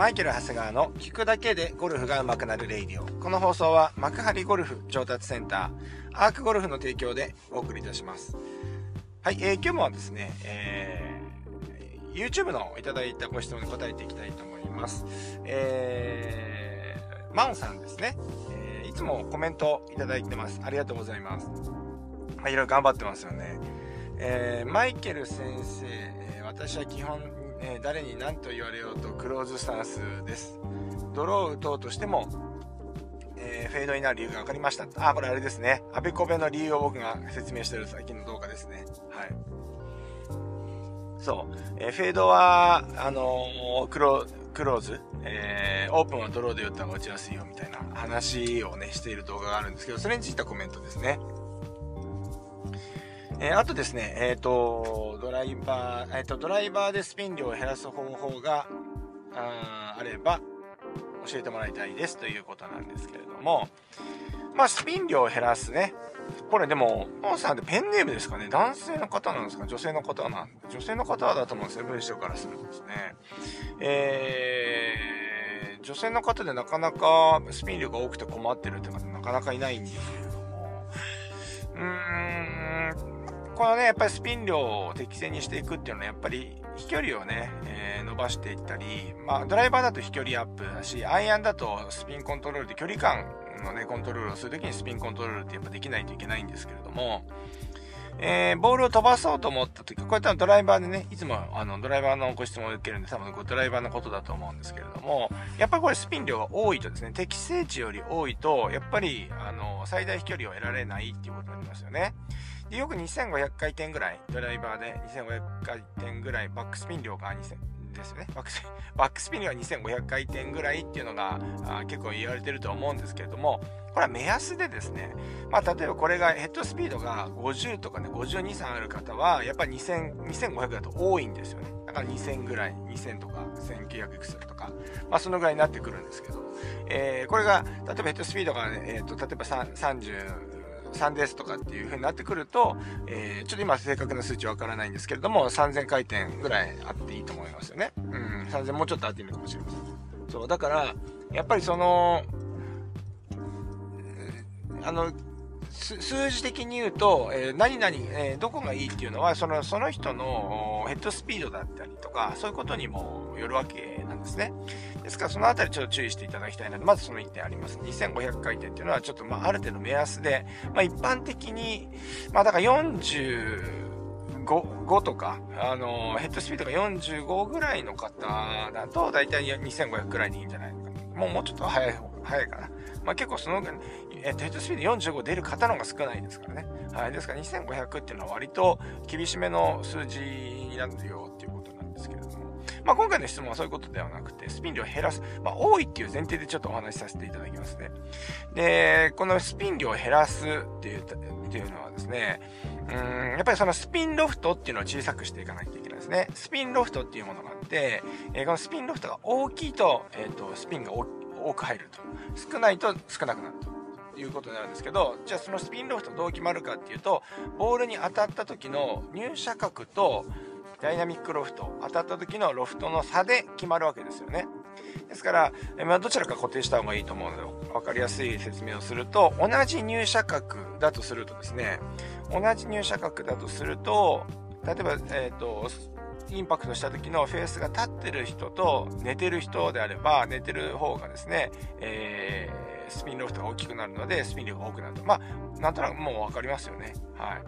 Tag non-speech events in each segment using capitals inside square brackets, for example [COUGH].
マイケル・ハセガーの聞くだけでゴルフが上手くなるレイディオ。この放送は幕張ゴルフ上達センター、アークゴルフの提供でお送りいたします。はい、えー、今日もですね、えー、YouTube のいただいたご質問に答えていきたいと思います。えー、マオさんですね。えー、いつもコメントいただいてます。ありがとうございます。まあ、いろいろ頑張ってますよね。えー、マイケル先生、え私は基本えー、誰に何と言われようとクローズスタンスです。ドロー打とうとしても、えー、フェードになる理由が分かりました。あ、これあれですね。あべこべの理由を僕が説明してる最近の動画ですね。はい。そう。えー、フェードは、あのー、クロ、クローズ、えー、オープンはドローで打った方が打ちやすいよみたいな話をね、している動画があるんですけど、それについてコメントですね。えー、あとですね、えっ、ー、と、ドライバー、えっ、ー、と、ドライバーでスピン量を減らす方法が、ああれば、教えてもらいたいですということなんですけれども、まあ、スピン量を減らすね。これでも、モンさんってペンネームですかね男性の方なんですか？女性の方なん女性の方だと思うんですよ。文章からするとですね。えー、女性の方でなかなかスピン量が多くて困ってるって方なかなかいないんですけれども、うーん、このね、やっぱりスピン量を適正にしていくっていうのは、やっぱり飛距離をね、えー、伸ばしていったり、まあ、ドライバーだと飛距離アップだし、アイアンだとスピンコントロールで距離感のね、コントロールをするときにスピンコントロールってやっぱできないといけないんですけれども、えー、ボールを飛ばそうと思った時、こうやってドライバーでね、いつもあのドライバーのご質問を受けるんで、多分ドライバーのことだと思うんですけれども、やっぱりこれスピン量が多いとですね、適正値より多いと、やっぱり、あの、最大飛距離を得られないっていうことになりますよね。でよく2500回転ぐらい、ドライバーで2500回転ぐらい、バックスピン量が2000、ですよね。バックス [LAUGHS] バックスピン量が2500回転ぐらいっていうのがあ結構言われてると思うんですけれども、これは目安でですね、まあ例えばこれがヘッドスピードが50とかね、52、3ある方は、やっぱり2500だと多いんですよね。だから2000ぐらい、2000とか1900いくつとか、まあそのぐらいになってくるんですけど、えー、これが、例えばヘッドスピードが、ね、えっ、ー、と、例えば30、3ですとかっていう風になってくると、えー、ちょっと今正確な数値わからないんですけれども、3000回転ぐらいあっていいと思いますよね。うん、3000もうちょっとあっていいのかもしれません。そう、だから、やっぱりその、あの、数字的に言うと、えー、何々、えー、どこがいいっていうのは、その、その人のヘッドスピードだったりとか、そういうことにもよるわけなんですね。ですから、そのあたりちょっと注意していただきたいなと、まずその1点あります。2500回転っていうのは、ちょっと、まあ、ある程度目安で、まあ、一般的に、まあ、だから45 5とか、あの、ヘッドスピードが45ぐらいの方だと、だいたい2500くらいでいいんじゃないかな。もう、もうちょっと早い方が、早いかな。まあ結構その、えっと、ヘッドスピード45出る方の方が少ないですからね。はい。ですから2500っていうのは割と厳しめの数字になるよっていうことなんですけれども。まあ今回の質問はそういうことではなくて、スピン量を減らす。まあ多いっていう前提でちょっとお話しさせていただきますね。で、このスピン量を減らすっていう、っていうのはですね、うん、やっぱりそのスピンロフトっていうのを小さくしていかないといけないですね。スピンロフトっていうものがあって、えー、このスピンロフトが大きいと、えっ、ー、と、スピンが大きい多く入ると。少ないと少なくなると。いうことになるんですけど、じゃあそのスピンロフトどう決まるかっていうと、ボールに当たった時の入射角とダイナミックロフト、当たった時のロフトの差で決まるわけですよね。ですから、まあ、どちらか固定した方がいいと思うので、分かりやすい説明をすると、同じ入射角だとするとですね、同じ入射角だとすると、例えば、えっ、ー、と、インパクトした時のフェースが立ってる人と寝てる人であれば、寝てる方がですね、えー、スピンロフトが大きくなるので、スピン量が多くなると。まあ、なんとなくもう分かりますよね。はい。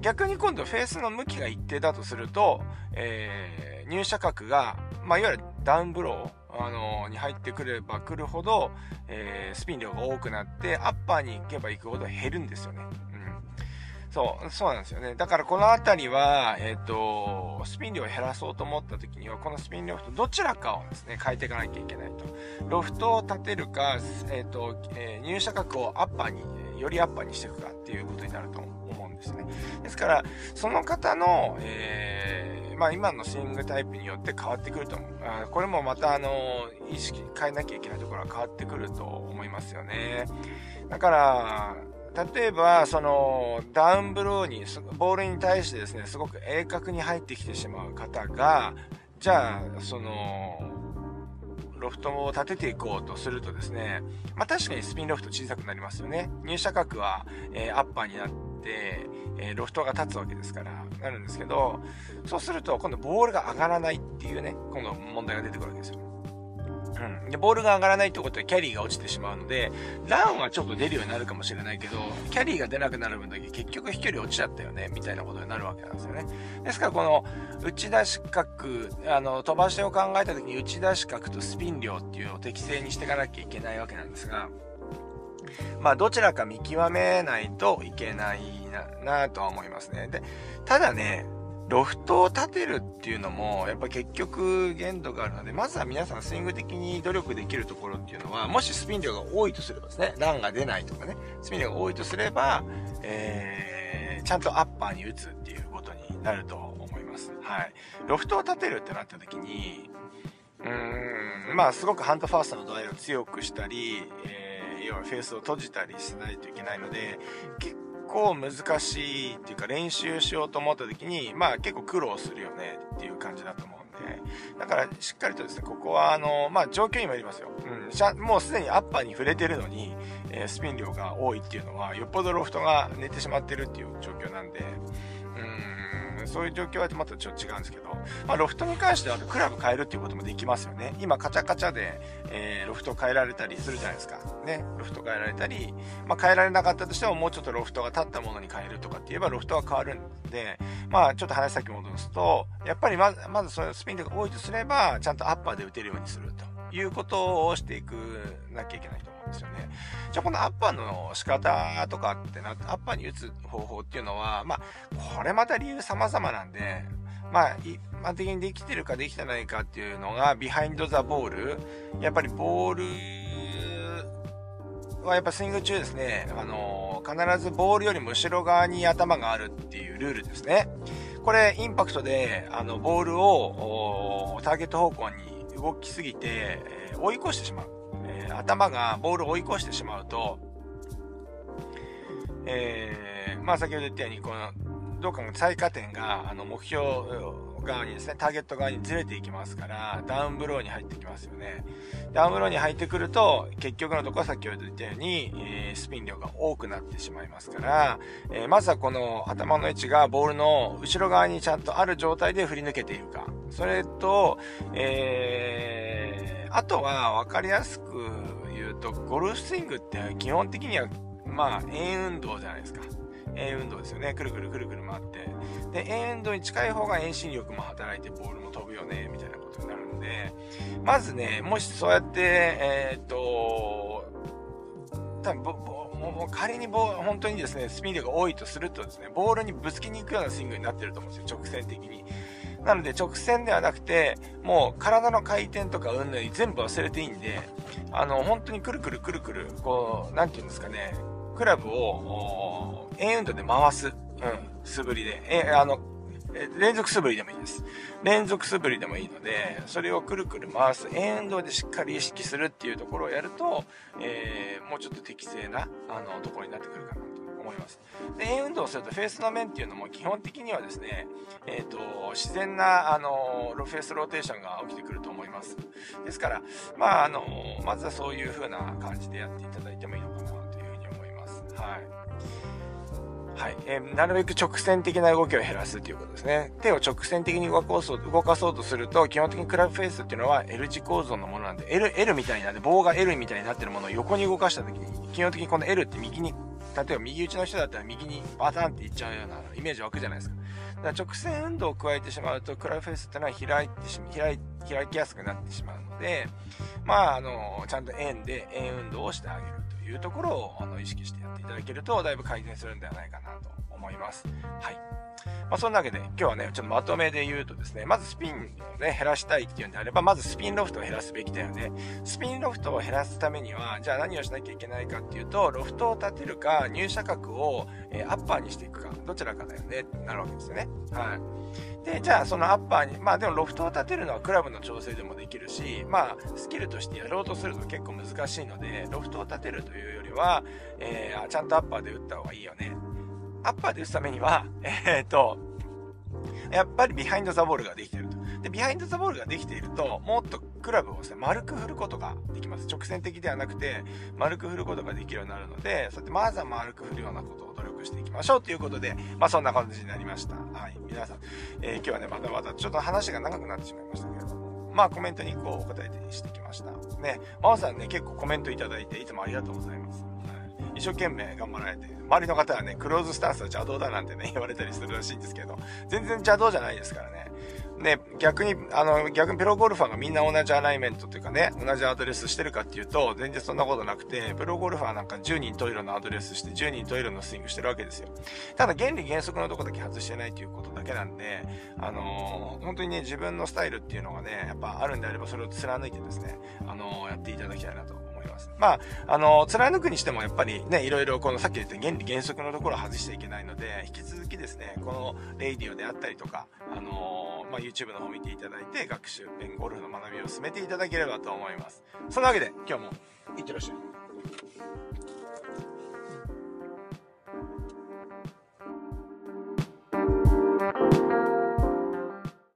逆に今度フェースの向きが一定だとすると、えー、入射角が、まあ、いわゆるダウンブロー、あの、に入ってくれば来るほど、えー、スピン量が多くなって、アッパーに行けば行くほど減るんですよね。そう、そうなんですよね。だからこの辺りは、えっ、ー、と、スピン量を減らそうと思った時には、このスピンロフトどちらかをですね、変えていかなきゃいけないと。ロフトを立てるか、えっ、ー、と、えー、入射角をアッパーに、よりアッパーにしていくかっていうことになると思うんですね。ですから、その方の、えー、まあ今のスイングタイプによって変わってくると思う。あこれもまたあの、意識変えなきゃいけないところは変わってくると思いますよね。だから、例えば、その、ダウンブローに、ボールに対してですね、すごく鋭角に入ってきてしまう方が、じゃあ、その、ロフトを立てていこうとするとですね、まあ確かにスピンロフト小さくなりますよね。入射角は、えー、アッパーになって、えー、ロフトが立つわけですから、なるんですけど、そうすると今度ボールが上がらないっていうね、今度問題が出てくるわけですよ。うん。で、ボールが上がらないってことはキャリーが落ちてしまうので、ランはちょっと出るようになるかもしれないけど、キャリーが出なくなる分だけ結局飛距離落ちちゃったよね、みたいなことになるわけなんですよね。ですからこの、打ち出し角、あの、飛ばしを考えた時に打ち出し角とスピン量っていうのを適正にしていかなきゃいけないわけなんですが、まあ、どちらか見極めないといけないな、なとは思いますね。で、ただね、ロフトを立てるっていうのも、やっぱ結局限度があるので、まずは皆さんスイング的に努力できるところっていうのは、もしスピン量が多いとすればですね、ランが出ないとかね、スピン量が多いとすれば、えー、ちゃんとアッパーに打つっていうことになると思います。はい。ロフトを立てるってなった時に、うーん、まあすごくハンドファーストの度合いを強くしたり、えー、要はフェースを閉じたりしないといけないので、結構難しいっていうか練習しようと思った時に、まあ結構苦労するよねっていう感じだと思うんで、だからしっかりとですね、ここはあの、まあ状況にもよりますよ。うん、もうすでにアッパーに触れてるのに、えー、スピン量が多いっていうのは、よっぽどロフトが寝てしまってるっていう状況なんで、そういう状況はまたちょっと違うんですけど、まあ、ロフトに関してはクラブ変えるっていうこともできますよね。今、カチャカチャで、えー、ロフト変えられたりするじゃないですか。ね。ロフト変えられたり、まあ、変えられなかったとしても、もうちょっとロフトが立ったものに変えるとかって言えば、ロフトは変わるんで、まあ、ちょっと話先戻すと、やっぱりまず、まずそういうスピンが多いとすれば、ちゃんとアッパーで打てるようにするということをしていくなきゃいけないとですよね。じゃあこのアッパーの仕方とかってなって、アッパーに打つ方法っていうのは、まあ、これまた理由様々なんで、まあ、一般的にできてるかできてないかっていうのが、ビハインドザボール。やっぱりボールはやっぱスイング中ですね、あのー、必ずボールよりも後ろ側に頭があるっていうルールですね。これ、インパクトで、あの、ボールを、ターゲット方向に動きすぎて、え、追い越してしまう。ー、頭がボールを追い越してしまうと、えー、まあ先ほど言ったように、この、どうかの最下点が、あの、目標側にですね、ターゲット側にずれていきますから、ダウンブローに入ってきますよね。ダウンブローに入ってくると、結局のところは先ほど言ったように、えー、スピン量が多くなってしまいますから、えー、まずはこの頭の位置がボールの後ろ側にちゃんとある状態で振り抜けているか。それと、えー、あとは分かりやすく言うと、ゴルフスイングって基本的には、まあ、円運動じゃないですか。円運動ですよね。くるくるくるくる回って。で、円運動に近い方が遠心力も働いてボールも飛ぶよね、みたいなことになるんで、まずね、もしそうやって、えー、っと、多分もう仮にボ本当にですね、スピードが多いとするとですね、ボールにぶつけに行くようなスイングになってると思うんですよ、直線的に。なので直線ではなくて、もう体の回転とかうんぬん全部忘れていいんで、あの、本当にくるくるくるくる、こう、なんていうんですかね、クラブを、円運動で回す。うん、素振りで。え、あの、連続素振りでもいいです。連続素振りでもいいので、それをくるくる回す、円運動でしっかり意識するっていうところをやると、えー、もうちょっと適正な、あの、ところになってくるかな思います。で、円運動をするとフェースの面っていうのも基本的にはですね、えっ、ー、と、自然な、あの、フェースローテーションが起きてくると思います。ですから、まあ、あの、まずはそういう風な感じでやっていただいてもいいのかなというふうに思います。はい。はい。えー、なるべく直線的な動きを減らすということですね。手を直線的に動かそう動かそうとすると、基本的にクラブフェイスっていうのは L 字構造のものなんで、L、L みたいなんで、棒が L みたいになってるものを横に動かした時に、基本的にこの L って右に、例えば右打ちの人だったら右にバタンっていっちゃうようなイメージ湧くじゃないですか。だから直線運動を加えてしまうと、クラブフェイスっていうのは開いてし、開、開きやすくなってしまうので、まあ、あの、ちゃんと円で円運動をしてあげるというところを、あの、意識してやっていただけると、だいぶ改善するんではないかなと思います。はい。まあ、そんなわけで、今日はね、ちょっとまとめで言うとですね、まずスピンをね、減らしたいっていうんであれば、まずスピンロフトを減らすべきだよね。スピンロフトを減らすためには、じゃあ何をしなきゃいけないかっていうと、ロフトを立てるか、入射角を、えー、アッパーにしていくか、どちらかだよね、ってなるわけですよね。はい。で、じゃあそのアッパーに、まあでもロフトを立てるのはクラブの調整でもできるし、まあスキルとしてやろうとすると結構難しいので、ロフトを立てるというよりは、えー、ちゃんとアッパーで打った方がいいよね。アッパーで打つためには、[LAUGHS] えー、っと、やっぱりビハインドザボールができてると。で、ビハインドザボールができていると、もっとクラブをですね、丸く振ることができます。直線的ではなくて、丸く振ることができるようになるので、そうやってまずは丸く振るようなことを努力していきましょうということで、まあそんな感じになりました。はい。皆さん、えー、今日はね、まだまだちょっと話が長くなってしまいましたけれども、まあコメントにこうお答えしてきました。ね、マオさんね、結構コメントいただいて、いつもありがとうございます。一生懸命頑張られて、周りの方はね、クローズスタンスは邪道だなんてね、[LAUGHS] 言われたりするらしいんですけど、全然邪道じゃないですからね。ね、逆に、あの、逆にプロゴルファーがみんな同じアライメントというかね、同じアドレスしてるかっていうと、全然そんなことなくて、プロゴルファーなんか10人トイレのアドレスして、10人トイレのスイングしてるわけですよ。ただ原理原則のとこだけ外してないということだけなんで、あのー、本当にね、自分のスタイルっていうのがね、やっぱあるんであればそれを貫いてですね、あのー、やっていただきたいなとます。まあ、あの、貫くにしてもやっぱりね、いろいろこのさっき言った原理原則のところを外していけないので、引き続きですね、このレイディオであったりとか、あのまあ、YouTube の方見ていただいて、学習、ゴルフの学びを進めていただければと思います。そんなわけで、今日もいってらっしゃい。